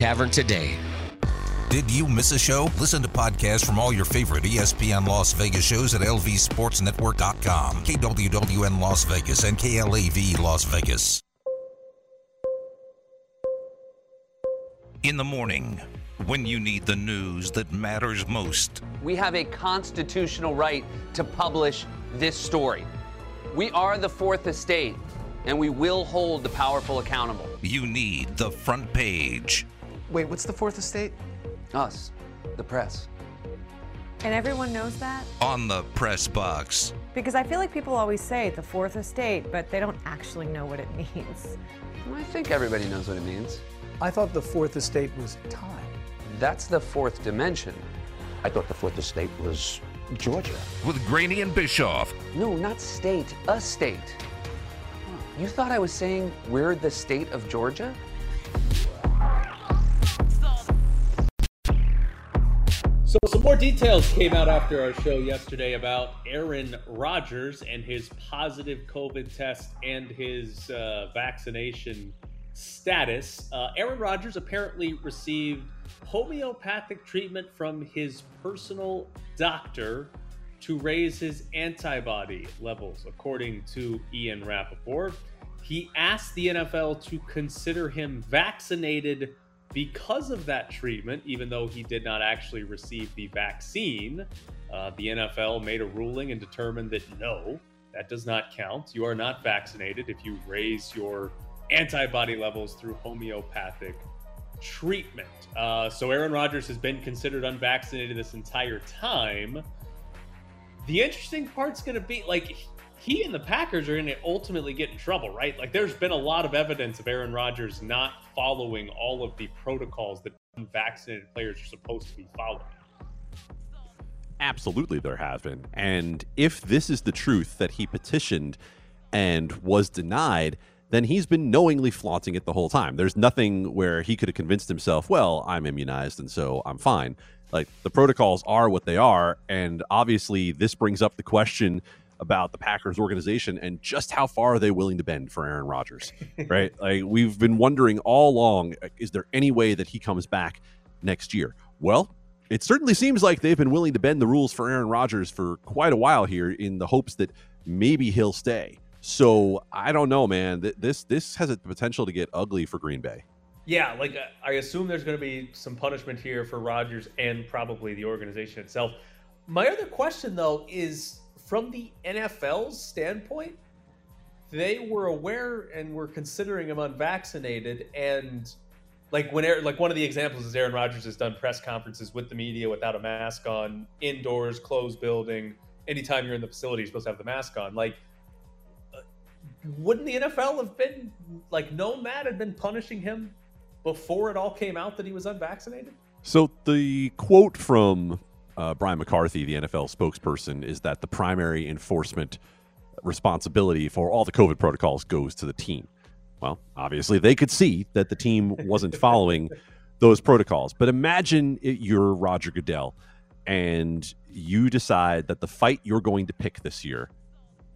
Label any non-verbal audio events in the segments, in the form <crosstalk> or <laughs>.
Tavern today. Did you miss a show? Listen to podcasts from all your favorite ESPN Las Vegas shows at lvsportsnetwork.com, KWWN Las Vegas, and KLAV Las Vegas. In the morning, when you need the news that matters most. We have a constitutional right to publish this story. We are the fourth estate, and we will hold the powerful accountable. You need the front page. Wait, what's the fourth estate? Us, the press. And everyone knows that? On the press box. Because I feel like people always say the fourth estate, but they don't actually know what it <laughs> means. I think everybody knows what it means. I thought the fourth estate was time. That's the fourth dimension. I thought the fourth estate was Georgia. With Graney and Bischoff. No, not state, a state. You thought I was saying we're the state of Georgia? So, some more details came out after our show yesterday about Aaron Rodgers and his positive COVID test and his uh, vaccination status. Uh, Aaron Rodgers apparently received homeopathic treatment from his personal doctor to raise his antibody levels, according to Ian Rapoport. He asked the NFL to consider him vaccinated because of that treatment, even though he did not actually receive the vaccine. Uh, the NFL made a ruling and determined that no, that does not count. You are not vaccinated if you raise your antibody levels through homeopathic treatment. Uh, so Aaron Rodgers has been considered unvaccinated this entire time. The interesting part's going to be like he and the Packers are going to ultimately get in trouble, right? Like there's been a lot of evidence of Aaron Rodgers not following all of the protocols that unvaccinated players are supposed to be following. Absolutely, there have been. And if this is the truth that he petitioned and was denied, then he's been knowingly flaunting it the whole time. There's nothing where he could have convinced himself, well, I'm immunized and so I'm fine. Like the protocols are what they are. And obviously, this brings up the question about the Packers organization and just how far are they willing to bend for Aaron Rodgers, right? <laughs> like we've been wondering all along, is there any way that he comes back next year? Well, it certainly seems like they've been willing to bend the rules for Aaron Rodgers for quite a while here in the hopes that maybe he'll stay. So I don't know, man. This this has a potential to get ugly for Green Bay. Yeah, like uh, I assume there's going to be some punishment here for Rodgers and probably the organization itself. My other question though is from the NFL's standpoint, they were aware and were considering him unvaccinated and like when Aaron, like one of the examples is Aaron Rodgers has done press conferences with the media without a mask on, indoors, closed building. Anytime you're in the facility, you're supposed to have the mask on. Like, uh, wouldn't the NFL have been like known that had been punishing him before it all came out that he was unvaccinated? So the quote from uh, Brian McCarthy, the NFL spokesperson, is that the primary enforcement responsibility for all the COVID protocols goes to the team. Well, obviously, they could see that the team wasn't <laughs> following those protocols. But imagine it, you're Roger Goodell and you decide that the fight you're going to pick this year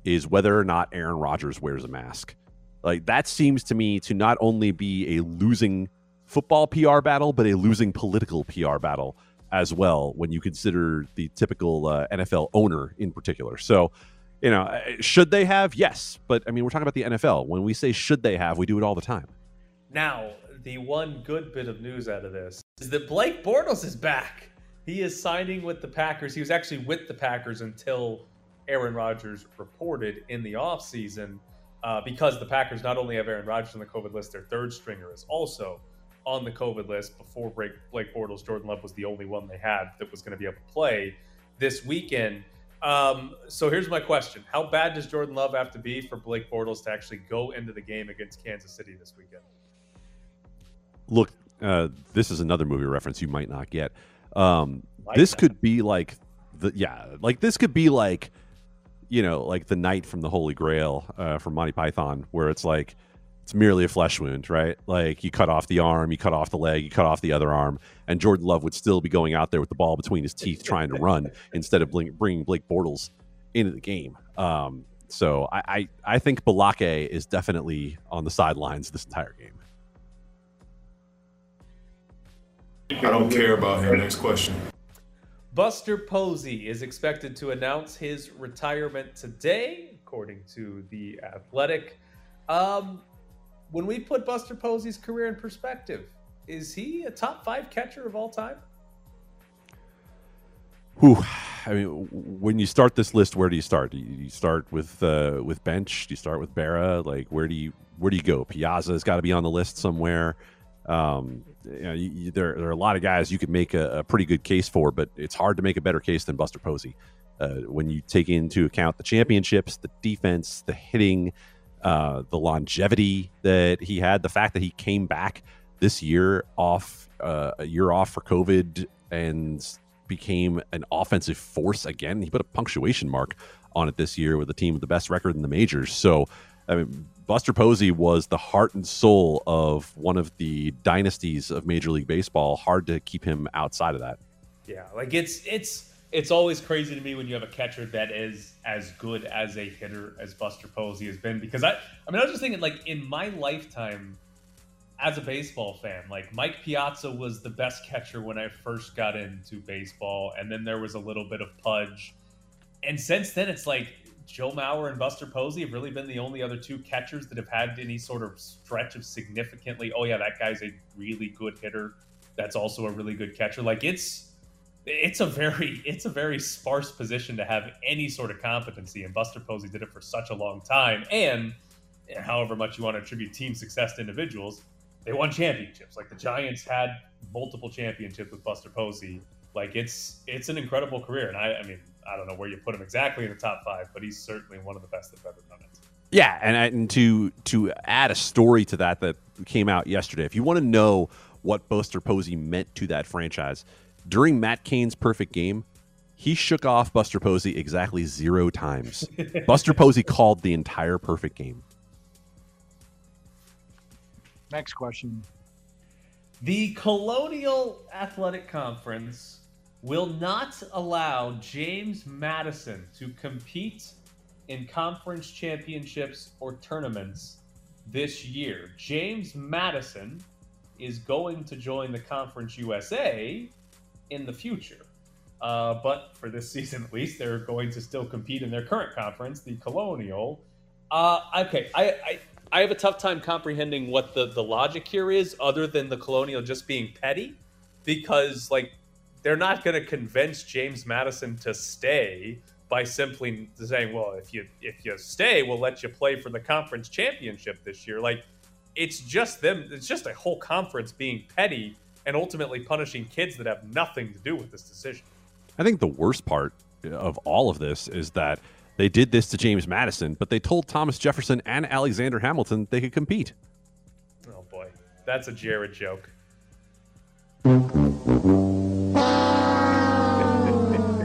is whether or not Aaron Rodgers wears a mask. Like, that seems to me to not only be a losing football PR battle, but a losing political PR battle as well when you consider the typical uh, NFL owner in particular. So, you know, uh, should they have? Yes. But I mean, we're talking about the NFL. When we say should they have, we do it all the time. Now, the one good bit of news out of this is that Blake Bortles is back. He is signing with the Packers. He was actually with the Packers until Aaron Rodgers reported in the offseason uh, because the Packers not only have Aaron Rodgers on the COVID list, their third stringer is also on the COVID list. Before Blake, Blake Bortles, Jordan Love was the only one they had that was going to be able to play this weekend. Um, so here's my question: How bad does Jordan Love have to be for Blake Bortles to actually go into the game against Kansas City this weekend? Look, uh, this is another movie reference you might not get. Um, like this that. could be like the yeah, like this could be like you know, like the knight from the Holy Grail uh, from Monty Python, where it's like it's merely a flesh wound, right? Like you cut off the arm, you cut off the leg, you cut off the other arm, and Jordan Love would still be going out there with the ball between his teeth trying to run <laughs> instead of bringing Blake Bortles into the game. Um, so I, I, I think Balake is definitely on the sidelines this entire game. I don't care about him. Next question. Buster Posey is expected to announce his retirement today, according to The Athletic. Um, when we put Buster Posey's career in perspective, is he a top five catcher of all time? Whew. I mean, when you start this list, where do you start? Do you start with uh, with Bench? Do you start with Berra? Like, where do you where do you go? Piazza's got to be on the list somewhere. Um, you know, you, you, there, there are a lot of guys you could make a, a, pretty good case for, but it's hard to make a better case than Buster Posey. Uh, when you take into account the championships, the defense, the hitting, uh, the longevity that he had, the fact that he came back this year off uh, a year off for COVID and became an offensive force again. He put a punctuation mark on it this year with a team with the best record in the majors. So, I mean, Buster Posey was the heart and soul of one of the dynasties of Major League Baseball. Hard to keep him outside of that. Yeah, like it's it's it's always crazy to me when you have a catcher that is as good as a hitter as Buster Posey has been. Because I, I mean, I was just thinking, like in my lifetime as a baseball fan, like Mike Piazza was the best catcher when I first got into baseball, and then there was a little bit of Pudge, and since then it's like Joe Mauer and Buster Posey have really been the only other two catchers that have had any sort of stretch of significantly. Oh yeah, that guy's a really good hitter. That's also a really good catcher. Like it's it's a very it's a very sparse position to have any sort of competency, and Buster Posey did it for such a long time. And however much you want to attribute team success to individuals, they won championships. Like the Giants had multiple championships with Buster Posey. Like it's it's an incredible career, and I I mean I don't know where you put him exactly in the top five, but he's certainly one of the best that's ever done it. Yeah, and, and to to add a story to that that came out yesterday, if you want to know what Buster Posey meant to that franchise, during Matt Cain's perfect game, he shook off Buster Posey exactly zero times. <laughs> Buster Posey called the entire perfect game. Next question. The Colonial Athletic Conference will not allow James Madison to compete in conference championships or tournaments this year. James Madison is going to join the Conference USA in the future. Uh, but for this <laughs> season, at least, they're going to still compete in their current conference, the Colonial. Uh, okay, I, I, I have a tough time comprehending what the, the logic here is, other than the Colonial just being petty, because like they're not going to convince James Madison to stay by simply saying, "Well, if you if you stay, we'll let you play for the conference championship this year." Like it's just them. It's just a whole conference being petty and ultimately punishing kids that have nothing to do with this decision. I think the worst part of all of this is that they did this to James Madison, but they told Thomas Jefferson and Alexander Hamilton they could compete. Oh boy, that's a Jared joke.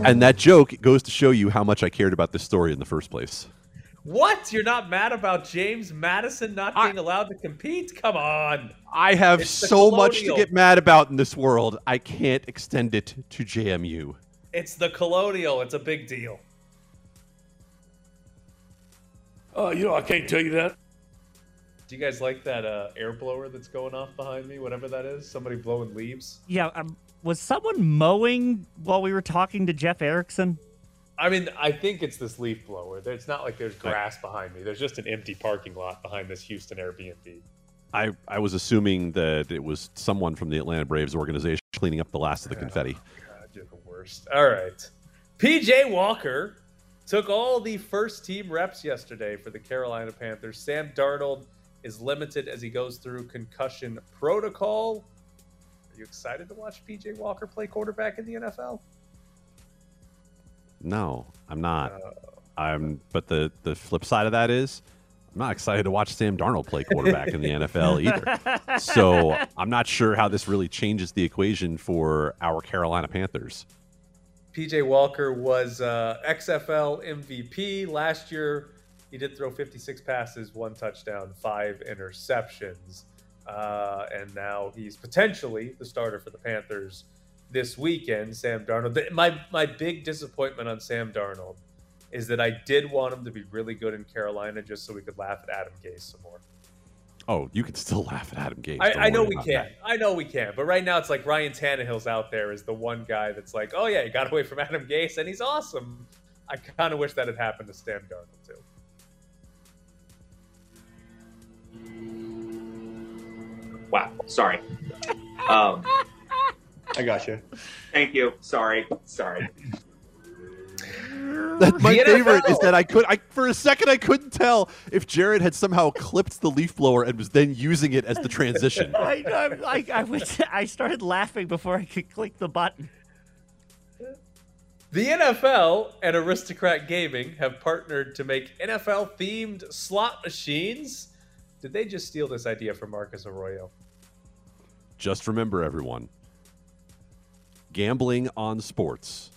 And that joke goes to show you how much I cared about this story in the first place. What? You're not mad about James Madison not being I, allowed to compete? Come on. I have so much to get mad about in this world. I can't extend it to JMU. It's the colonial. It's a big deal. Uh, you know, I can't tell you that. Do you guys like that uh, air blower that's going off behind me? Whatever that is, somebody blowing leaves. Yeah, um, was someone mowing while we were talking to Jeff Erickson? I mean, I think it's this leaf blower. It's not like there's grass behind me. There's just an empty parking lot behind this Houston Airbnb. I, I was assuming that it was someone from the Atlanta Braves organization cleaning up the last of the oh, confetti. Oh, God, you're the worst. All right. PJ Walker took all the first team reps yesterday for the Carolina Panthers. Sam Darnold is limited as he goes through concussion protocol. Are you excited to watch PJ Walker play quarterback in the NFL? No, I'm not. Uh, I'm. But the the flip side of that is, I'm not excited to watch Sam Darnold play quarterback in the <laughs> NFL either. So I'm not sure how this really changes the equation for our Carolina Panthers. PJ Walker was uh, XFL MVP last year. He did throw 56 passes, one touchdown, five interceptions. Uh, and now he's potentially the starter for the Panthers this weekend, Sam Darnold. My my big disappointment on Sam Darnold is that I did want him to be really good in Carolina just so we could laugh at Adam Gase some more. Oh, you can still laugh at Adam Gase. I, I know we can. that. I know we can. But right now, it's like Ryan Tannehill's out there is the one guy that's like, oh yeah, he got away from Adam Gase and he's awesome. I kind of wish that had happened to Sam Darnold too. Wow. Sorry. Um, I got you. thank you. Sorry. Sorry. That's my The favorite is that I could I for a second I couldn't tell if Jared had somehow clipped the leaf blower and was then using it as the transition. <laughs> I, I, I, I, was, I started laughing before I could click the button. The NFL and Aristocrat Gaming have partnered to make NFL themed slot machines. Did they just steal this idea from Marcus Arroyo? Just remember everyone. Gambling on sports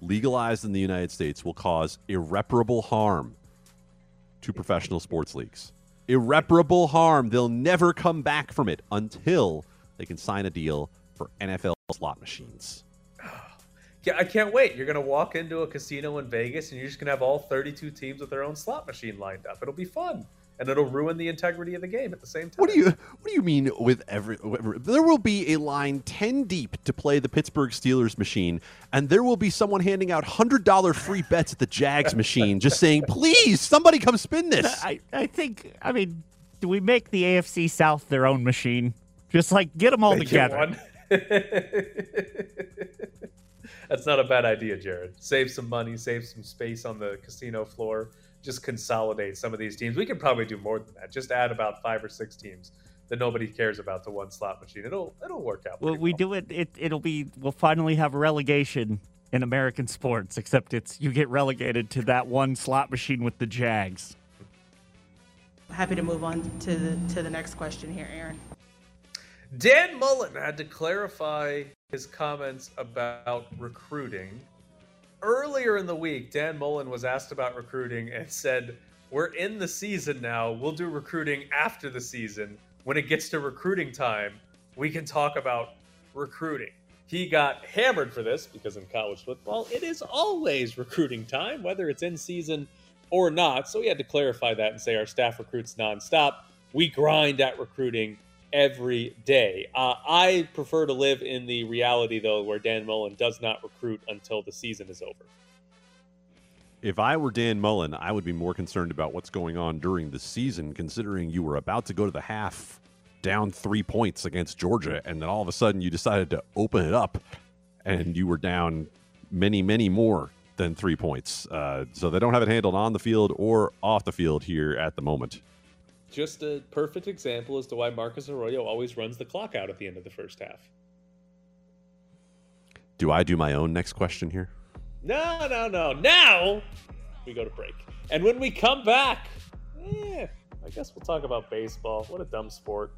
legalized in the United States will cause irreparable harm to professional sports leagues. Irreparable harm. They'll never come back from it until they can sign a deal for NFL slot machines. <sighs> Yeah, I can't wait. You're going to walk into a casino in Vegas and you're just going to have all 32 teams with their own slot machine lined up. It'll be fun. And it'll ruin the integrity of the game at the same time. What do you What do you mean with every? There will be a line ten deep to play the Pittsburgh Steelers machine, and there will be someone handing out hundred dollar free bets at the Jags machine, just saying, "Please, somebody come spin this." I, I think, I mean, do we make the AFC South their own machine? Just like get them all Make together. one. <laughs> That's not a bad idea, Jared. Save some money, save some space on the casino floor. Just consolidate some of these teams. We could probably do more than that. Just add about five or six teams that nobody cares about to one slot machine. It'll it'll work out. Well, we do it, it. It'll be. We'll finally have relegation in American sports, except it's you get relegated to that one slot machine with the Jags. Happy to move on to the, to the next question here, Aaron. Dan Mullen had to clarify his comments about recruiting. Earlier in the week, Dan Mullen was asked about recruiting and said, We're in the season now. We'll do recruiting after the season. When it gets to recruiting time, we can talk about recruiting. He got hammered for this because in college football, it is always recruiting time, whether it's in season or not. So he had to clarify that and say our staff recruits nonstop. We grind at recruiting every day. Uh, I prefer to live in the reality, though, where Dan Mullen does not recruit until the season is over. If I were Dan Mullen, I would be more concerned about what's going on during the season, considering you were about to go to the half down three points against Georgia, and then all of a sudden you decided to open it up, and you were down many, many more than three points. Uh, so they don't have it handled on the field or off the field here at the moment. Just a perfect example as to why Marcus Arroyo always runs the clock out at the end of the first half. Do I do my own next question here? No, no, no. Now we go to break. And when we come back, eh, I guess we'll talk about baseball. What a dumb sport.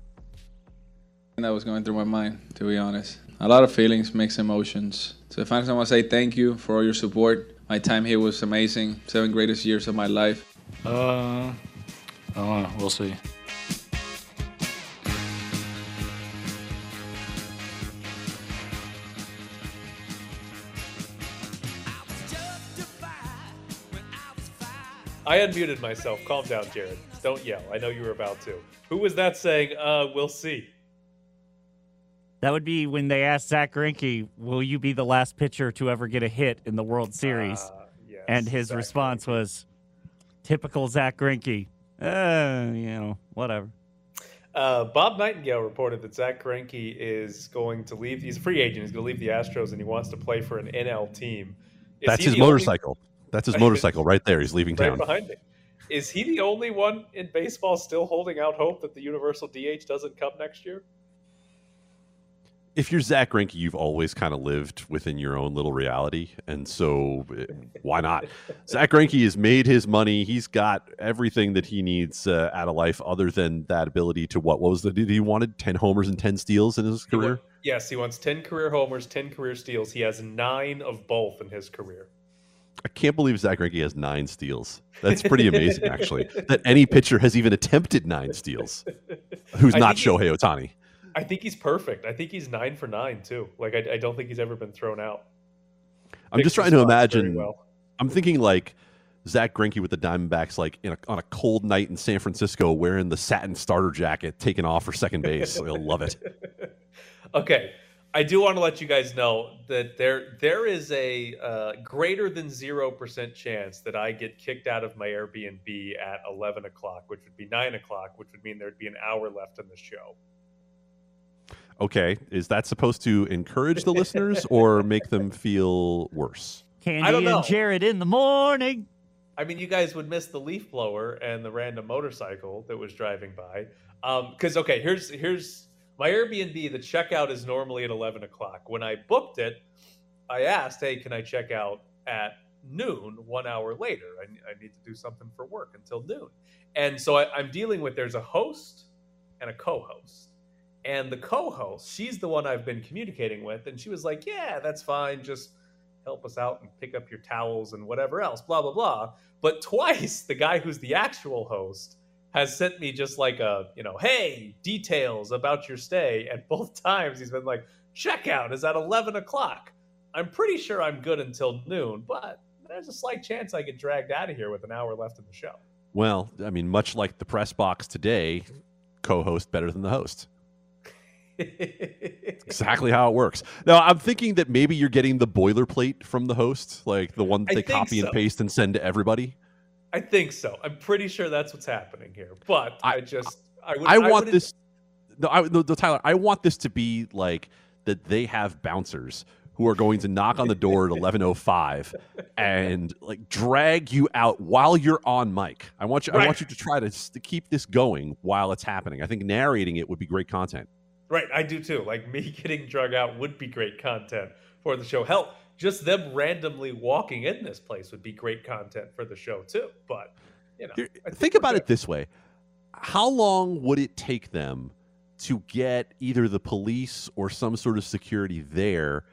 that was going through my mind, to be honest. A lot of feelings, mixed emotions. So the fans, I want to say thank you for all your support. My time here was amazing. Seven greatest years of my life. Uh, I don't know. We'll see. I unmuted myself. Calm down, Jared. Don't yell. I know you were about to. Who was that saying, uh, we'll see? That would be when they asked Zack Greinke, "Will you be the last pitcher to ever get a hit in the World Series?" Ah, yes, and his Zack response was, "Typical Zack Greinke." Uh, you know, whatever. Uh, Bob Nightingale reported that Zack Greinke is going to leave. He's a free agent. He's going to leave the Astros, and he wants to play for an NL team. Is That's his the only- motorcycle. That's his motorcycle right there. He's leaving right town. behind me. Is he the only one in baseball still holding out hope that the universal DH doesn't come next year? If you're Zack Greinke, you've always kind of lived within your own little reality, and so eh, why not? Zack Greinke has made his money. He's got everything that he needs uh, out of life, other than that ability to what? What was the? Did he wanted ten homers and ten steals in his career? Yes, he wants 10 career homers, 10 career steals. He has nine of both in his career. I can't believe Zack Greinke has nine steals. That's <laughs> pretty amazing, actually. That any pitcher has even attempted nine steals. Who's I not Shohei Ohtani? I think he's perfect. I think he's nine for nine, too. Like, I, I don't think he's ever been thrown out. I'm Picks just trying to imagine. well. I'm thinking like Zack Greinke with the Diamondbacks, like in a, on a cold night in San Francisco, wearing the satin starter jacket, taking off for second base. <laughs> You'll love it. Okay, I do want to let you guys know that there there is a uh, greater than zero percent chance that I get kicked out of my Airbnb at eleven o'clock, which would be nine o'clock, which would mean there'd be an hour left in the show. Okay, is that supposed to encourage the listeners <laughs> or make them feel worse? Candy I don't know. and Jared in the morning. I mean, you guys would miss the leaf blower and the random motorcycle that was driving by. Um, because okay, here's here's my Airbnb. The checkout is normally at eleven o'clock. When I booked it, I asked, "Hey, can I check out at noon? One hour later. I, I need to do something for work until noon." And so I, I'm dealing with there's a host and a co-host. And the co-host, she's the one I've been communicating with, and she was like, "Yeah, that's fine. Just help us out and pick up your towels and whatever else, blah, blah, blah. But twice, the guy who's the actual host has sent me just like a, you know, hey, details about your stay. And <laughs> both times he's been like, checkout is at 11 o'clock. I'm pretty sure I'm good until noon, but there's a slight chance I get dragged out of here with an hour left in the show. Well, I mean, much like the press box today, co-host better than the host. <laughs> exactly how it works. Now, I'm thinking that maybe you're getting the boilerplate from the host, like the one that they copy so. and paste and send to everybody. I think so. I'm pretty sure that's what's happening here. But I, just, I, would, I want wouldn't- this. No, I, no, no, Tyler. I want this to be like that. They have bouncers who are going to knock on the door at 11:05 and like drag you out while you're on mic. I want you. I want you to try to, to keep this going while it's happening. I think narrating it would be great content. Right, I do too. Like <laughs> me getting drug out would be great content for the show. Hell, just them randomly walking in this place would be great content for the show too. But you know, I Think about it this way: How long would it take them to get either the police or some sort of security there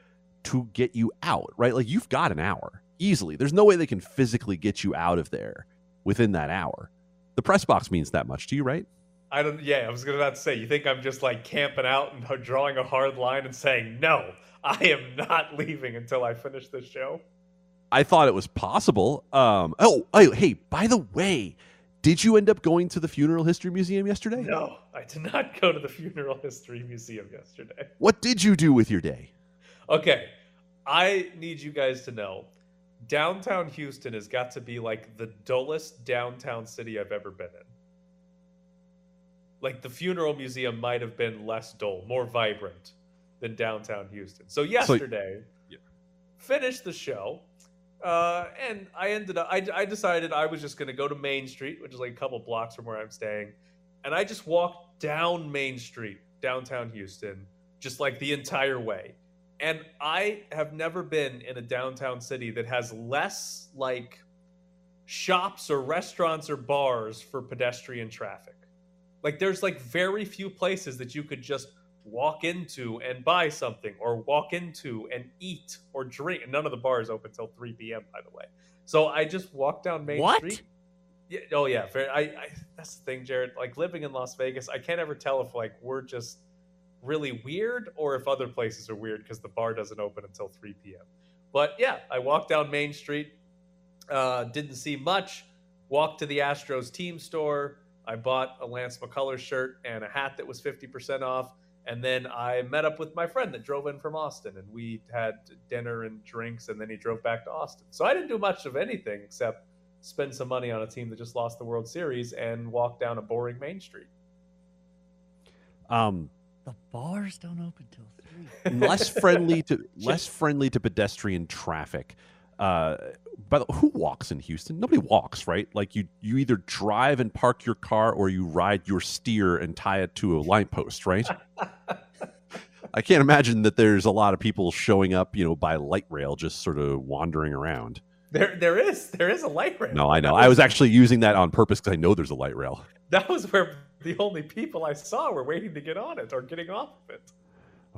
to get you out? Right? Like you've got an hour easily. There's no way they can physically get you out of there within that hour. The press box means that much to you, right? I don't. Yeah, I was gonna about to say. You think I'm just like camping out and drawing a hard line and saying no? I am not leaving until I finish this show. I thought it was possible. Um, oh, oh, hey, by the way, did you end up going to the Funeral History Museum yesterday? No, I did not go to the Funeral History Museum yesterday. What did you do with your day? Okay, I need you guys to know downtown Houston has got to be like the dullest downtown city I've ever been in. Like the funeral museum might have been less dull, more vibrant than downtown Houston. So yesterday, finished the show, uh, and I ended up. I, I decided I was just going to go to Main Street, which is like a couple blocks from where I'm staying, and I just walked down Main Street, downtown Houston, just like the entire way. And I have never been in a downtown city that has less like shops or restaurants or bars for pedestrian traffic. Like there's like very few places that you could just walk into and buy something or walk into and eat or drink. And none of the bars open till 3 p.m. by the way. So I just walked down Main What? Street. Yeah, oh yeah. I, I that's the thing, Jared. Like living in Las Vegas, I can't ever tell if like we're just really weird or if other places are weird because the bar doesn't open until 3 p.m. But yeah, I walked down Main Street, uh, didn't see much. Walked to the Astros team store. I bought a Lance McCullers shirt and a hat that was 50% off. And then I met up with my friend that drove in from Austin and we had dinner and drinks and then he drove back to Austin. So I didn't do much of anything except spend some money on a team that just lost the World Series and walk down a boring Main Street. Um, The bars don't open till three. less friendly to <laughs> less friendly to pedestrian traffic. Uh, but who walks in Houston? Nobody walks, right? Like you, you either drive and park your car, or you ride your steer and tie it to a line post, right? <laughs> I can't imagine that there's a lot of people showing up, you know, by light rail, just sort of wandering around. There, there is, there is a light rail. No, I know. That I was actually using that on purpose because I know there's a light rail. <laughs> That was where the only people I saw were waiting to get on it or getting off of it.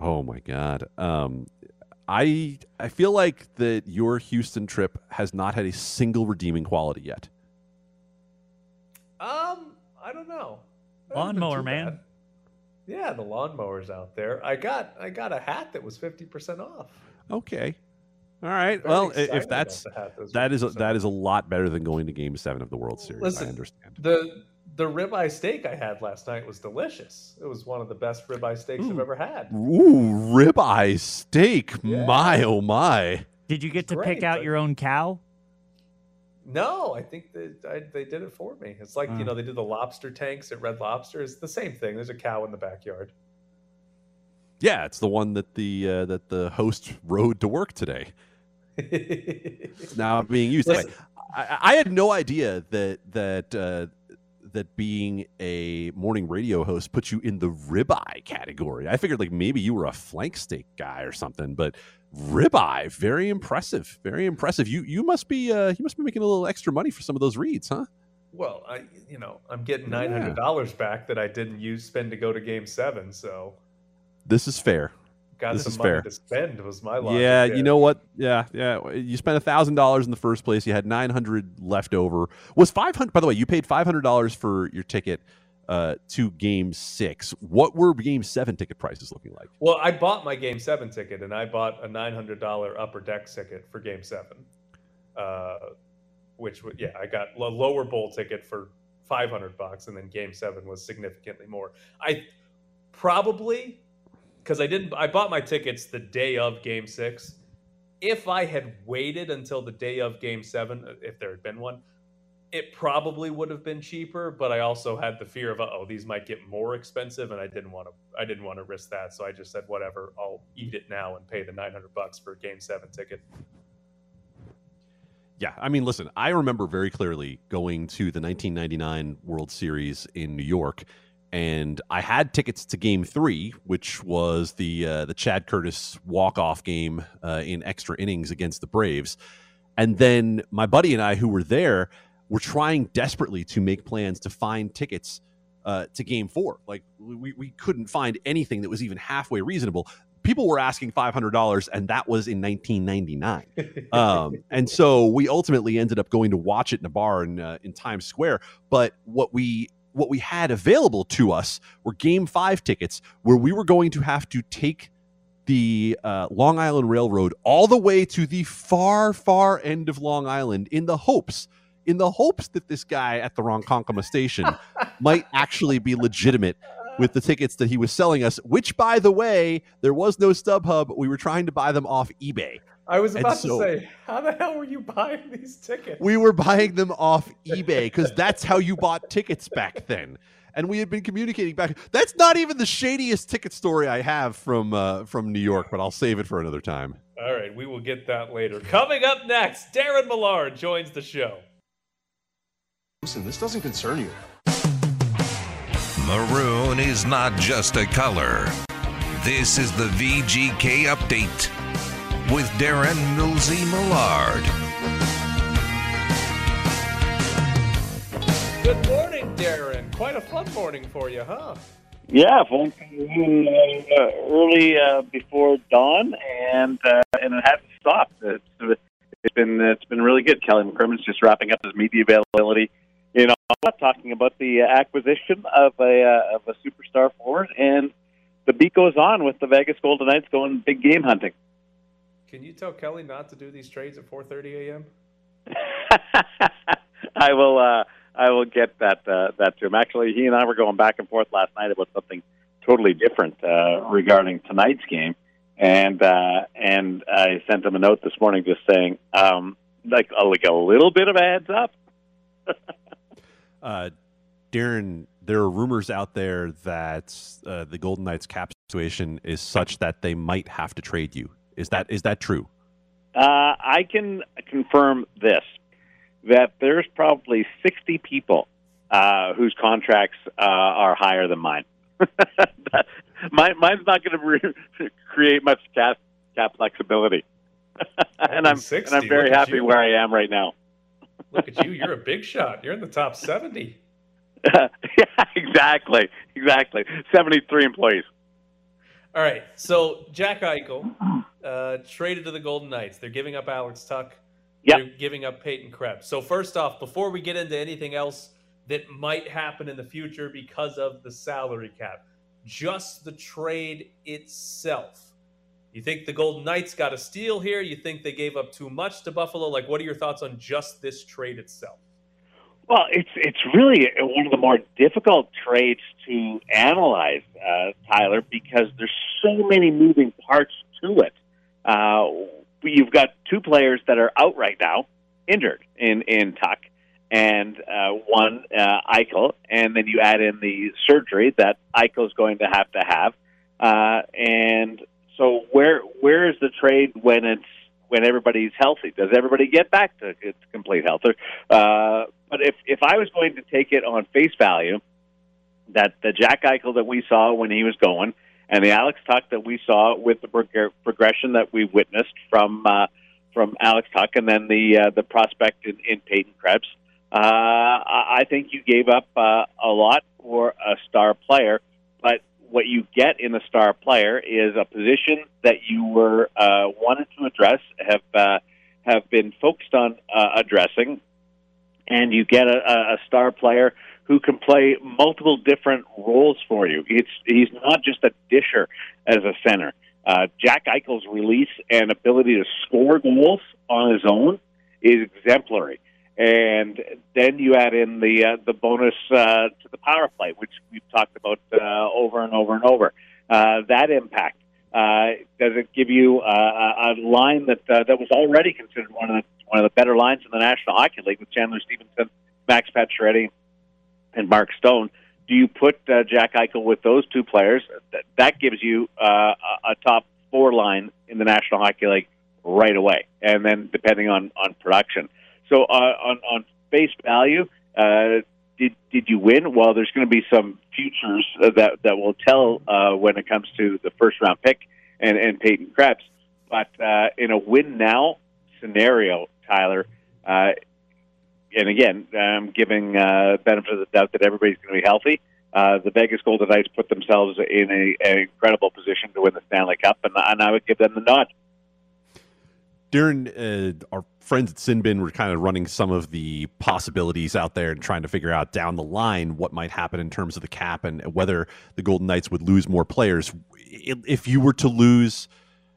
Oh my god. Um, I I feel like that your Houston trip has not had a single redeeming quality yet. Um, I don't know. That hasn't Lawnmower man. bad. Yeah, the lawnmowers out there. I got I got a hat that was fifty percent off. Okay. All right. Very Well, if about that's the hat this that week, is a, so- that is a lot better than going to Game Seven of the World Series. I understand. the the ribeye steak I had last night was delicious. It was one of the best ribeye steaks I've ever had. Ooh, ribeye steak. My oh my. Did you get to Great, pick out but- your own cow? No, I think they I, they did it for me. It's like you Mm. know they did the lobster tanks at Red Lobster. It's the same thing. There's a cow in the backyard. Yeah, it's the one that the uh, that the host rode to work today. It's <laughs> now being used. Listen. I, I had no idea that that uh, that being a morning radio host puts you in the ribeye category. I figured like maybe you were a flank steak guy or something, but ribeye, very impressive, very impressive. You you must be uh, you must be making a little extra money for some of those reads, huh? Well, I you know I'm getting nine hundred dollars back that I didn't use spend to go to Game Seven. So This is fair. Got this some is money fair. to spend was my logic. Yeah, you know what? Yeah, yeah. You spent a thousand dollars in the first place. You had nine hundred left over. Was five hundred? By the way, you paid five hundred dollars for your ticket uh, to Game Six. What were Game Seven ticket prices looking like? Well, I bought my Game Seven ticket, and I bought a nine hundred dollar upper deck ticket for Game Seven, uh, which yeah, I got a lower bowl ticket for five hundred bucks, and then Game Seven was significantly more. I probably because I didn't. I bought my tickets the day of Game Six. If I had waited until the day of Game Seven, uh, if there had been one, it probably would have been cheaper. But I also had the fear of, oh, these might get more expensive, and I didn't want to. I didn't want to risk that, so I just said, whatever, I'll eat it now and pay the nine hundred bucks for a Game Seven ticket. Yeah, I mean, listen, I remember very clearly going to the 1999 World Series in New York, and I had tickets to Game Three, which was the uh, the Chad Curtis walk off game uh, in extra innings against the Braves, and then my buddy and I, who were there, were trying desperately to make plans to find tickets uh, to Game Four. Like we we couldn't find anything that was even halfway reasonable. People were asking five hundred dollars, and that was in 1999 <laughs> um, and so we ultimately ended up going to watch it in a bar in uh, in Times Square. But what we what we had available to us were Game Five tickets, where we were going to have to take the uh, Long Island Railroad all the way to the far far end of Long Island in the hopes. In the hopes that this guy at the Ronkonkoma station <laughs> might actually be legitimate with the tickets that he was selling us, which, by the way, there was no StubHub. We were trying to buy them off eBay. I was about so- to say, how the hell were you buying these tickets? we were buying them off eBay because that's how you bought tickets back then. And we had been communicating back. That's not even the shadiest ticket story I have from uh, from New York, but I'll save it for another time. All right, we will get that later. Coming up next, Darren Millard joins the show. Listen, this doesn't concern you. Maroon is not just a color. This is the VGK update with Darren Millsy Millard. Good morning, Darren. Quite a fun morning for you, huh? Yeah, phone came uh, early uh, before dawn, and uh, and it hasn't stopped. It's, it's been it's been really good. Kelly McCrimmon's just wrapping up his media availability in Ottawa, talking about the uh, acquisition of a uh, of a superstar forward, and the beat goes on with the Vegas Golden Knights going big game hunting. Can you tell Kelly not to do these trades at 4:30 a.m.? <laughs> I will uh, I will get that uh, that to him. Actually, he and I were going back and forth last night about something totally different uh, regarding tonight's game, and uh, and I sent him a note this morning just saying um, like uh, like a little bit of a heads up. <laughs> Uh, Darren, there are rumors out there that uh, the Golden Knights cap situation is such that they might have to trade you. Is that is that true? Uh, I can confirm this that there's probably 60 people uh, whose contracts uh, are higher than mine. <laughs> mine mine's not going to re- <laughs> create much cap, cap flexibility. <laughs> and I'm 60, and I'm very look happy you. where I am right now. Look at you. You're a big shot. You're in the top 70. yeah, exactly, exactly. 73 employees. All right. So Jack Eichel uh, traded to the Golden Knights. They're giving up Alex Tuch. Yep. They're giving up Peyton Krebs. So first off, before we get into anything else that might happen in the future because of the salary cap, just the trade itself. You think the Golden Knights got a steal here? You think they gave up too much to Buffalo? Like, what are your thoughts on just this trade itself? Well, it's it's really one of the more difficult trades to analyze, uh, Tyler, because there's so many moving parts to it. Uh, you've got two players that are out right now, injured in in Tuch, and uh, one uh, Eichel, and then you add in the surgery that Eichel's going to have to have, uh, and so where where is the trade when it's when everybody's healthy? Does everybody get back to, to complete health? Uh, but if if I was going to take it on face value, that the Jack Eichel that we saw when he was going, and the Alex Tuch that we saw with the prog- progression that we witnessed from uh, from Alex Tuch, and then the uh, the prospect in, in Peyton Krebs, uh, I I think you gave up uh, a lot for a star player. But what you get in a star player is a position that you were uh, wanted to address, have uh, have been focused on uh, addressing, and you get a, a star player who can play multiple different roles for you. It's he's not just a disher as a center. Uh, Jack Eichel's release and ability to score goals on his own is exemplary. And then you add in the uh, the bonus uh, to the power play, which we've talked about uh, over and over and over. Uh, that impact uh, does it give you uh, a line that uh, that was already considered one of the one of the better lines in the National Hockey League with Chandler Stephenson, Max Pacioretty, and Mark Stone? Do you put uh, Jack Eichel with those two players? That, that gives you uh, a, top four line in the National Hockey League right away, and then depending on on production. So uh, on on face value, uh, did did you win? Well, there's going to be some futures uh, that that will tell uh, when it comes to the first round pick and and Peyton Krebs. But uh, in a win now scenario, Tyler, uh, and again, I'm giving uh, benefit of the doubt that everybody's going to be healthy. Uh, the Vegas Golden Knights put themselves in a, an incredible position to win the Stanley Cup, and, and I would give them the nod. Darren, uh, our friends at Sinbin were kind of running some of the possibilities out there and trying to figure out down the line what might happen in terms of the cap and whether the Golden Knights would lose more players. If you were to lose,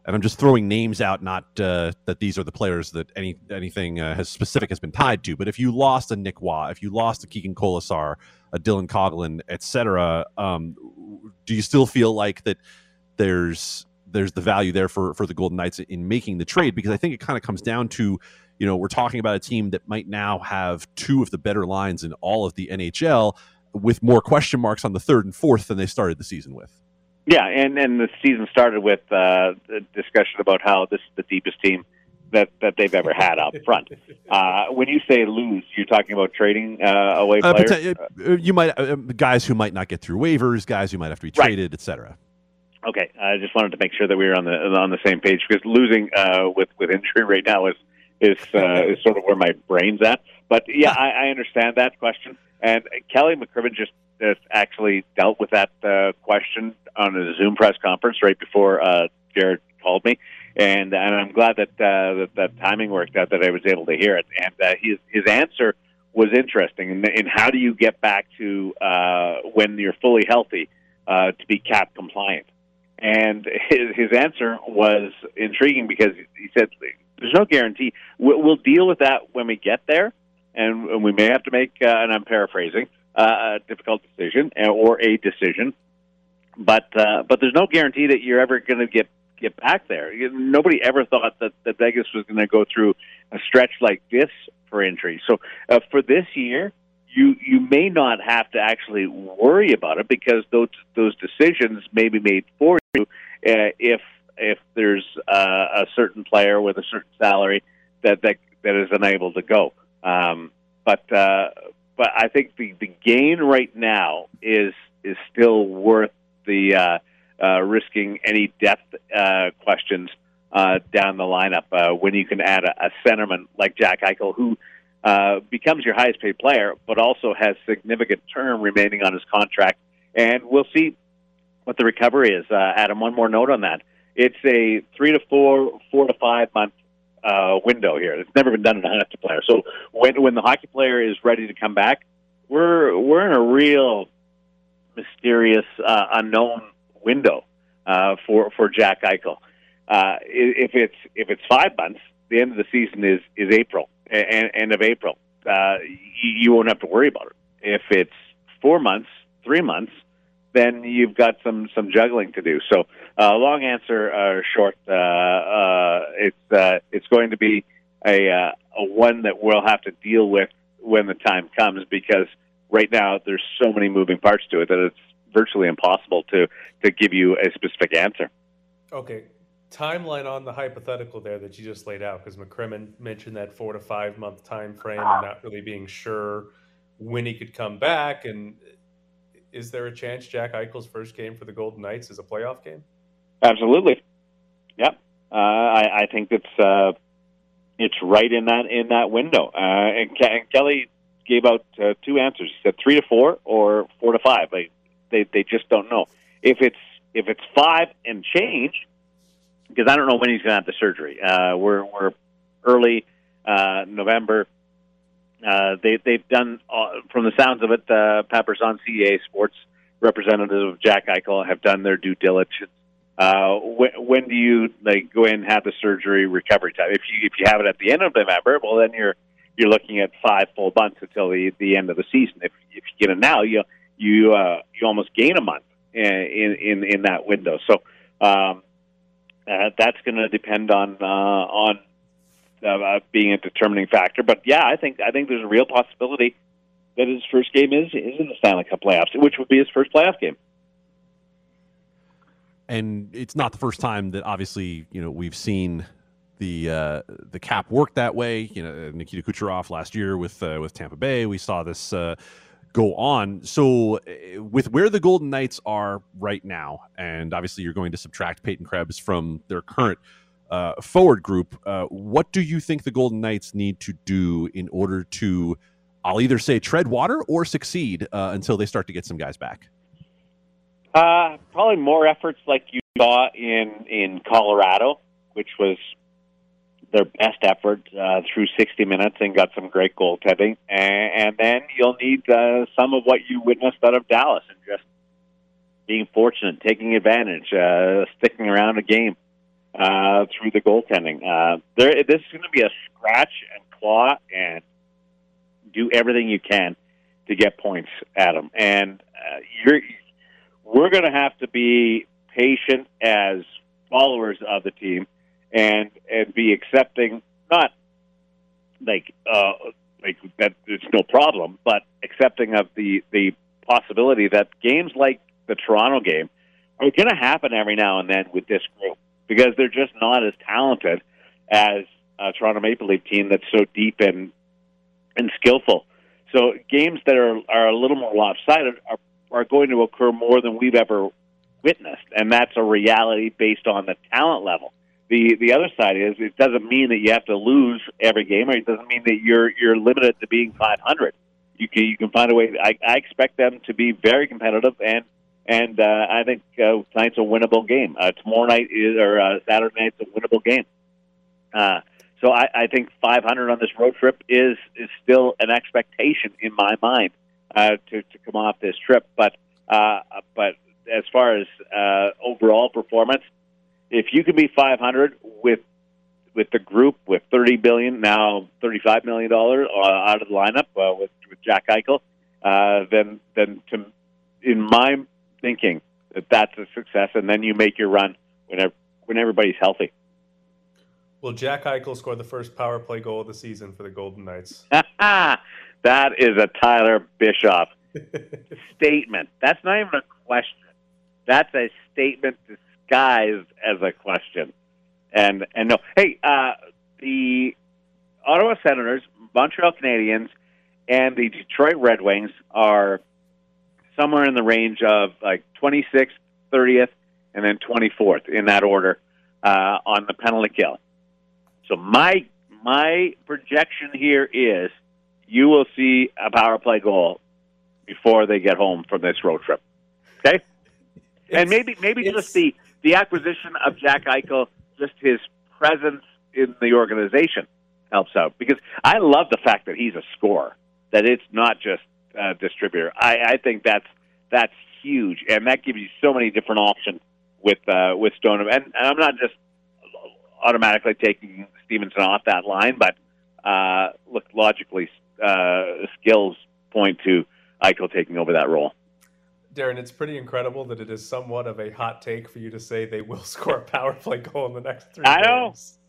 and I'm just throwing names out, not uh, that these are the players that any anything uh, has specific has been tied to, but if you lost a Nick Waugh, if you lost a Keegan Kolesar, a Dylan Coghlan, etc., um, do you still feel like that there's there's the value there for for the Golden Knights in making the trade because I think it kind of comes down to you know we're talking about a team that might now have two of the better lines in all of the NHL with more question marks on the third and fourth than they started the season with. Yeah, and and the season started with uh, the discussion about how this is the deepest team that that they've ever had up front. <laughs> Uh, when you say lose, you're talking about trading uh, away Uh, players. uh, you might uh, guys who might not get through waivers, guys who might have to be Right. traded, etc. Okay, I just wanted to make sure that we were on the on the same page because losing uh, with with injury right now is is uh, <laughs> is sort of where my brain's at. But yeah, <laughs> I, I understand that question. And Kelly McCrimmon just, just actually dealt with that uh, question on a Zoom press conference right before uh, Jared called me, and and I'm glad that uh, that that timing worked out that I was able to hear it. And uh, his his answer was interesting. In, in how do you get back to uh, when you're fully healthy uh, to be cap compliant? And his his answer was intriguing because he said, "There's no guarantee. We'll, we'll deal with that when we get there, and, and we may have to make." Uh, and I'm paraphrasing uh, a difficult decision uh, or a decision, but uh, but there's no guarantee that you're ever going to get get back there. Nobody ever thought that, that Vegas was going to go through a stretch like this for injury. So uh, for this year, you you may not have to actually worry about it because those those decisions may be made for you uh, if if there's uh, a certain player with a certain salary that that that is unable to go. Um, but uh, but I think the the gain right now is is still worth the uh, uh, risking any depth uh, questions uh, down the lineup uh, when you can add a, a centerman like Jack Eichel who uh, becomes your highest paid player, but also has significant term remaining on his contract. And we'll see what the recovery is. Uh, Adam, one more note on that. It's a three to four, four to five month uh, window here. It's never been done in a hockey player. So when when the hockey player is ready to come back, we're we're in a real mysterious, uh, unknown window uh, for for Jack Eichel. uh, if it's if it's five months, the end of the season is is April, and end of April. Uh, you, you won't have to worry about it. If it's four months, three months, then you've got some some juggling to do. So, uh, long answer, uh, short. Uh, uh, it's uh, it's going to be a a one that we'll have to deal with when the time comes because right now there's so many moving parts to it that it's virtually impossible to to give you a specific answer. Okay, timeline on the hypothetical there that you just laid out because McCrimmon mentioned that four to five month time frame and not really being sure when he could come back. And is there a chance Jack Eichel's first game for the Golden Knights is a playoff game? Absolutely. Yep. Uh, I, I think it's uh, it's right in that in that window. Uh, and, Ke- and Kelly gave out uh, two answers. He said three to four or four to five. Like they they just don't know if it's if it's five and change because I don't know when he's going to have the surgery. Uh, we're we're early uh, November. Uh, they they've done uh, from the sounds of it. Uh, Pat Brisson CAA Sports representative Jack Eichel have done their due diligence. Uh, when, when do you like go in and have the surgery recovery time? If you if you have it at the end of November, well then you're you're looking at five full months until the the end of the season. If if you get it now, you you uh, you almost gain a month in in in that window. So um, uh, that's going to depend on uh, on uh, being a determining factor. But yeah, I think I think there's a real possibility that his first game is is in the Stanley Cup playoffs, which would be his first playoff game. And it's not the first time that obviously you know we've seen the uh, the cap work that way. You know, Nikita Kucherov last year with uh, with Tampa Bay, we saw this uh, go on. So, uh, with where the Golden Knights are right now, and obviously you're going to subtract Peyton Krebs from their current uh, forward group, uh, what do you think the Golden Knights need to do in order to, I'll either say tread water or succeed uh, until they start to get some guys back? Uh, probably more efforts like you saw in in Colorado, which was their best effort uh, through 60 minutes and got some great goaltending. And, and then you'll need uh, some of what you witnessed out of Dallas and just being fortunate, taking advantage, sticking around a game uh, through the goaltending. Uh, there, this is going to be a scratch and claw and do everything you can to get points at them. And uh, you're, we're going to have to be patient as followers of the team and and be accepting not like uh like that it's no problem but accepting of the the possibility that games like the Toronto game are going to happen every now and then with this group because they're just not as talented as a Toronto Maple Leaf team that's so deep and and skillful. So games that are are a little more lopsided are are going to occur more than we've ever witnessed, and that's a reality based on the talent level the the other side is it doesn't mean that you have to lose every game, or it doesn't mean that you're you're limited to being 500. You can you can find a way. I, I expect them to be very competitive, and and uh, I think uh, tonight's a winnable game. Uh, tomorrow night is or uh, Saturday night's a winnable game. Uh, so I, I think 500 on this road trip is is still an expectation in my mind uh, to to come off this trip. But uh, but as far as uh, overall performance, if you can be 500 with with the group with 30 billion now 35 million dollars uh, out of the lineup uh, with with Jack Eichel, uh, then then to in my thinking that that's a success, and then you make your run when when everybody's healthy. Will Jack Eichel score the first power play goal of the season for the Golden Knights? <laughs> that is a Tyler Bischoff <laughs> statement. That's not even a question. That's a statement disguised as a question. And and no, hey, uh, the Ottawa Senators, Montreal Canadiens, and the Detroit Red Wings are somewhere in the range of like 26th, 30th, and then 24th in that order uh, on the penalty kill. So my my projection here is you will see a power play goal before they get home from this road trip. Okay, and maybe maybe just the the acquisition of Jack Eichel, just his presence in the organization helps out because I love the fact that he's a scorer. That it's not just a distributor. I, I think that's that's huge, and that gives you so many different options with uh, with Stone. And, and I'm not just automatically taking Stephenson off that line, but uh, look, logically, uh, skills point to Eichel taking over that role. Darren, it's pretty incredible that it is somewhat of a hot take for you to say they will <laughs> score a power play goal in the next three. I know. games.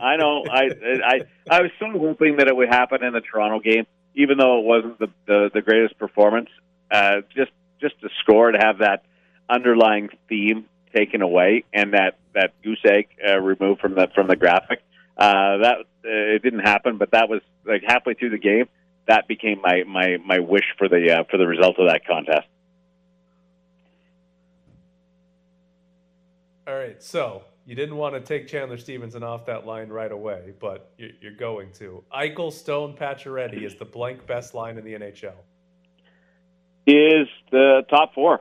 I know. I, I I was so hoping that it would happen in the Toronto game, even though it wasn't the the, the greatest performance. Uh, just just to score to have that underlying theme taken away and that that goose egg uh, removed from the from the graphic. Uh, that uh, it didn't happen, but that was like halfway through the game. That became my my my wish for the uh, for the result of that contest. All right, so you didn't want to take Chandler Stephenson off that line right away, but you- you're going to. Eichel, Stone, Pacioretty is the blank best line in the NHL. Is the top four?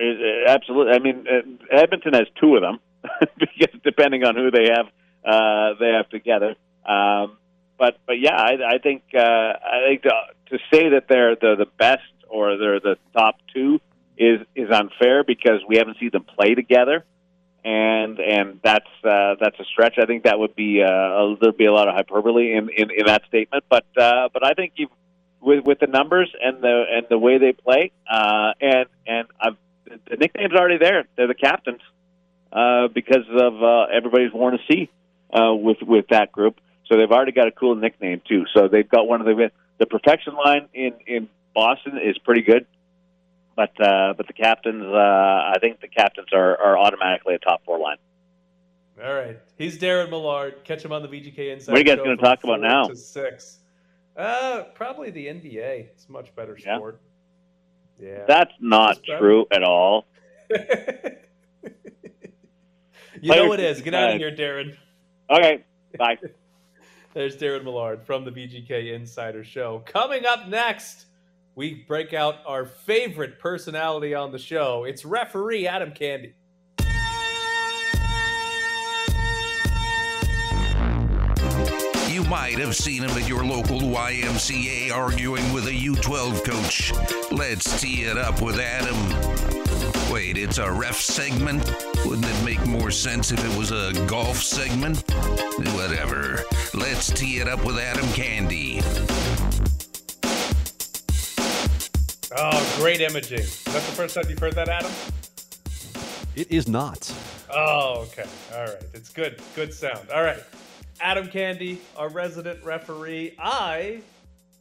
Is, uh, absolutely. I mean, uh, Edmonton has two of them <laughs> because depending on who they have, uh, they have together. Um, but but yeah, I, I think uh, I think to, to say that they're the the best or they're the top two is is unfair because we haven't seen them play together, and and that's uh, that's a stretch. I think that would be uh, there'd be a lot of hyperbole in, in, in that statement. But uh, but I think you with with the numbers and the and the way they play, uh, and and I've, the nickname's already there. They're the captains uh, because of uh, everybody's worn a C uh, with with that group. So they've already got a cool nickname too. So they've got one of the the perfection line in in Boston is pretty good, but uh, but the captains, uh, I think the captains are are automatically a top four line. All right, he's Darren Millard. Catch him on the VGK Inside. What are you guys gonna talk about now? To six. Uh, probably the NBA. It's a much better sport. Yeah. That's not It's better. true at all. <laughs> You know Players it is. Get out of here, Darren. Okay, bye. <laughs> There's Darren Millard from the VGK Insider Show. Coming up next, we break out our favorite personality on the show. It's referee Adam Candy. You might have seen him at your local YMCA arguing with a U12 coach. Let's tee it up with Adam. Wait, it's a ref segment? Wouldn't it make more sense if it was a golf segment? Whatever. Let's tee it up with Adam Candy. Oh, great imaging. That's the first time you've heard that, Adam? It is not. Oh, okay. All right. It's good. Good sound. All right. Adam Candy, our resident referee. I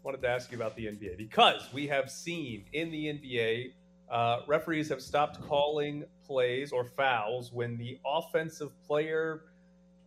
wanted to ask you about the NBA because we have seen in the NBA, uh, referees have stopped calling plays or fouls when the offensive player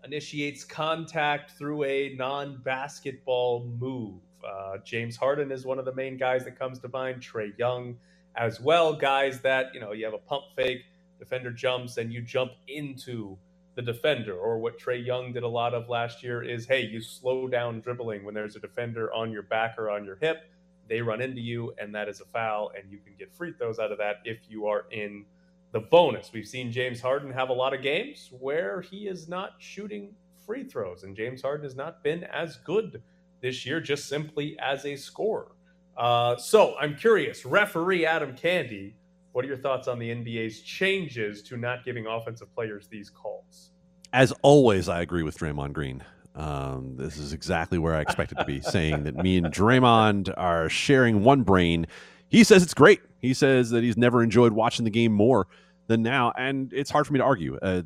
initiates contact through a non basketball move. Uh, James Harden is one of the main guys that comes to mind. Trae Young as well. Guys that, you know, you have a pump fake, defender jumps, and you jump into the defender. Or what Trae Young did a lot of last year is hey, you slow down dribbling when there's a defender on your back or on your hip. They run into you, and that is a foul, and you can get free throws out of that if you are in the bonus. We've seen James Harden have a lot of games where he is not shooting free throws, and James Harden has not been as good this year, just simply as a scorer. Uh, so I'm curious, referee Adam Candy, what are your thoughts on the NBA's changes to not giving offensive players these calls? As always, I agree with Draymond Green. Um, this is exactly where I expected to be, <laughs> saying that me and Draymond are sharing one brain. He says it's great. He says that he's never enjoyed watching the game more than now, and it's hard for me to argue. Uh,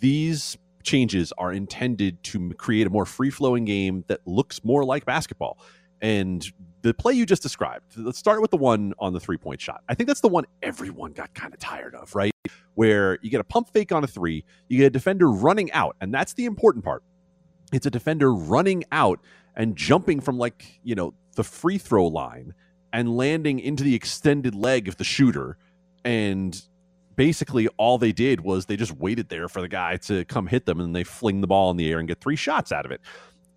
these changes are intended to create a more free flowing game that looks more like basketball. And the play you just described, let's start with the one on the three point shot. I think that's the one everyone got kind of tired of, right? Where you get a pump fake on a three, you get a defender running out, and that's the important part. It's a defender running out and jumping from like, you know, the free throw line and landing into the extended leg of the shooter. And basically all they did was they just waited there for the guy to come hit them and they fling the ball in the air and get three shots out of it.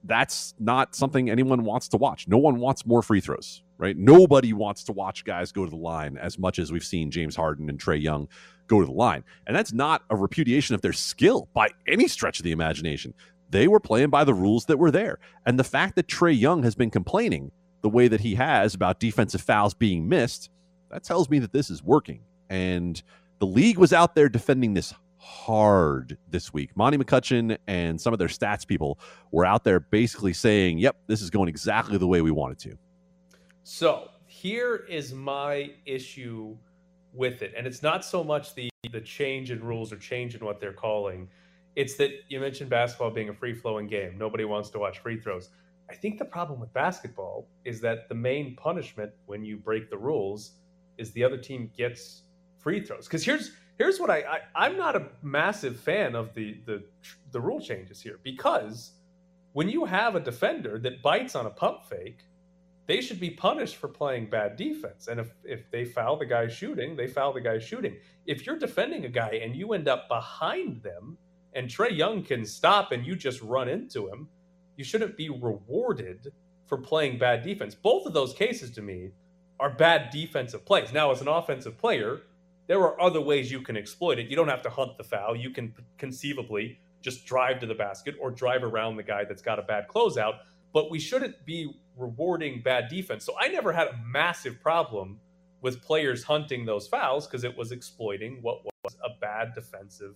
That's not something anyone wants to watch. No one wants more free throws, right? Nobody wants to watch guys go to the line as much as we've seen James Harden and Trae Young go to the line. And that's not a repudiation of their skill by any stretch of the imagination. They were playing by the rules that were there. And the fact that Trae Young has been complaining the way that he has about defensive fouls being missed, that tells me that this is working. And the league was out there defending this hard this week. Monty McCutchen and some of their stats people were out there basically saying, "Yep, this is going exactly the way we want it to." So here is my issue with it, and it's not so much the the change in rules or change in what they're calling. It's that you mentioned basketball being a free flowing game. Nobody wants to watch free throws. I think the problem with basketball is that the main punishment when you break the rules is the other team gets free throws. Because here's here's what I, I am not a massive fan of the the the rule changes here because when you have a defender that bites on a pump fake, they should be punished for playing bad defense. And if if they foul the guy shooting, they foul the guy shooting. If you're defending a guy and you end up behind them and Trae Young can stop and you just run into him, you shouldn't be rewarded for playing bad defense. Both of those cases to me are bad defensive plays. Now, as an offensive player, there are other ways you can exploit it. You don't have to hunt the foul. You can conceivably just drive to the basket or drive around the guy that's got a bad closeout. But we shouldn't be rewarding bad defense. So I never had a massive problem with players hunting those fouls because it was exploiting what was a bad defensive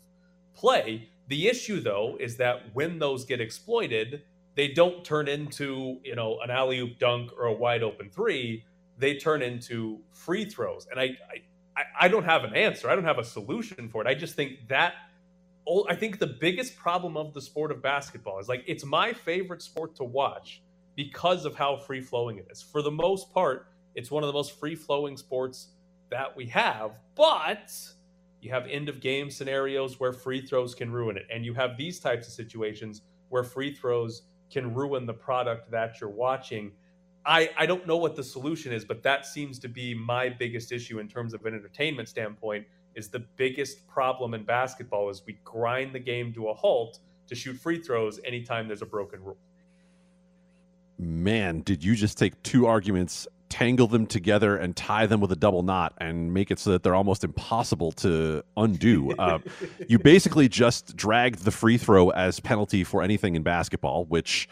play. The issue, though, is that when those get exploited, they don't turn into you know an alley oop dunk or a wide open three. They turn into free throws, and I, I I don't have an answer. I don't have a solution for it. I just think that I think the biggest problem of the sport of basketball is like it's my favorite sport to watch because of how free flowing it is. For the most part, it's one of the most free flowing sports that we have, but you have end of game scenarios where free throws can ruin it. And you have these types of situations where free throws can ruin the product that you're watching. I, I don't know what the solution is, but that seems to be my biggest issue in terms of an entertainment standpoint. Is the biggest problem in basketball is we grind the game to a halt to shoot free throws anytime there's a broken rule. Man, did you just take two arguments, tangle them together, and tie them with a double knot, and make it so that they're almost impossible to undo? uh, <laughs> you basically just dragged the free throw as penalty for anything in basketball, which,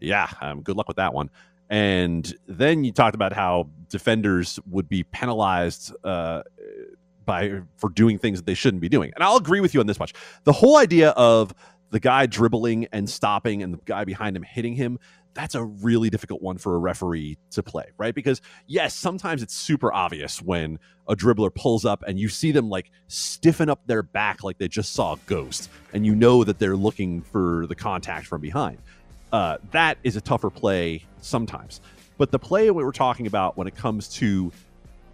yeah, um, good luck with that one. And then you talked about how defenders would be penalized uh, by for doing things that they shouldn't be doing. And I'll agree with you on this much. The whole idea of the guy dribbling and stopping and the guy behind him hitting him that's a really difficult one for a referee to play, right? Because yes, sometimes it's super obvious when a dribbler pulls up and you see them like stiffen up their back like they just saw a ghost, and you know that they're looking for the contact from behind. Uh, that is a tougher play sometimes. But the play we were talking about when it comes to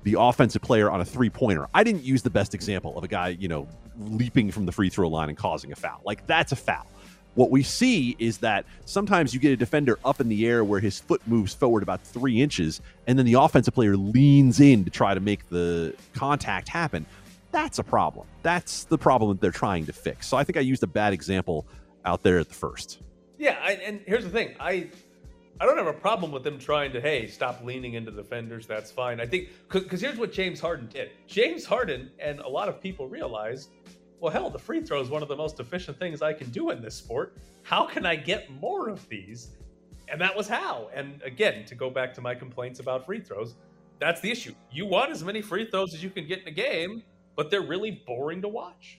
the offensive player on a three pointer, I didn't use the best example of a guy, you know, leaping from the free throw line and causing a foul. Like that's a foul what we see is that sometimes you get a defender up in the air where his foot moves forward about three inches, and then the offensive player leans in to try to make the contact happen. That's a problem. That's the problem that they're trying to fix. So I think I used a bad example out there at the first. Yeah, I, and here's the thing: I I don't have a problem with them trying to hey stop leaning into defenders. That's fine. I think because here's what James Harden did. James Harden and a lot of people realized well, hell, the free throw is one of the most efficient things I can do in this sport. How can I get more of these? And that was how. And again, to go back to my complaints about free throws, that's the issue. You want as many free throws as you can get in a game, but they're really boring to watch.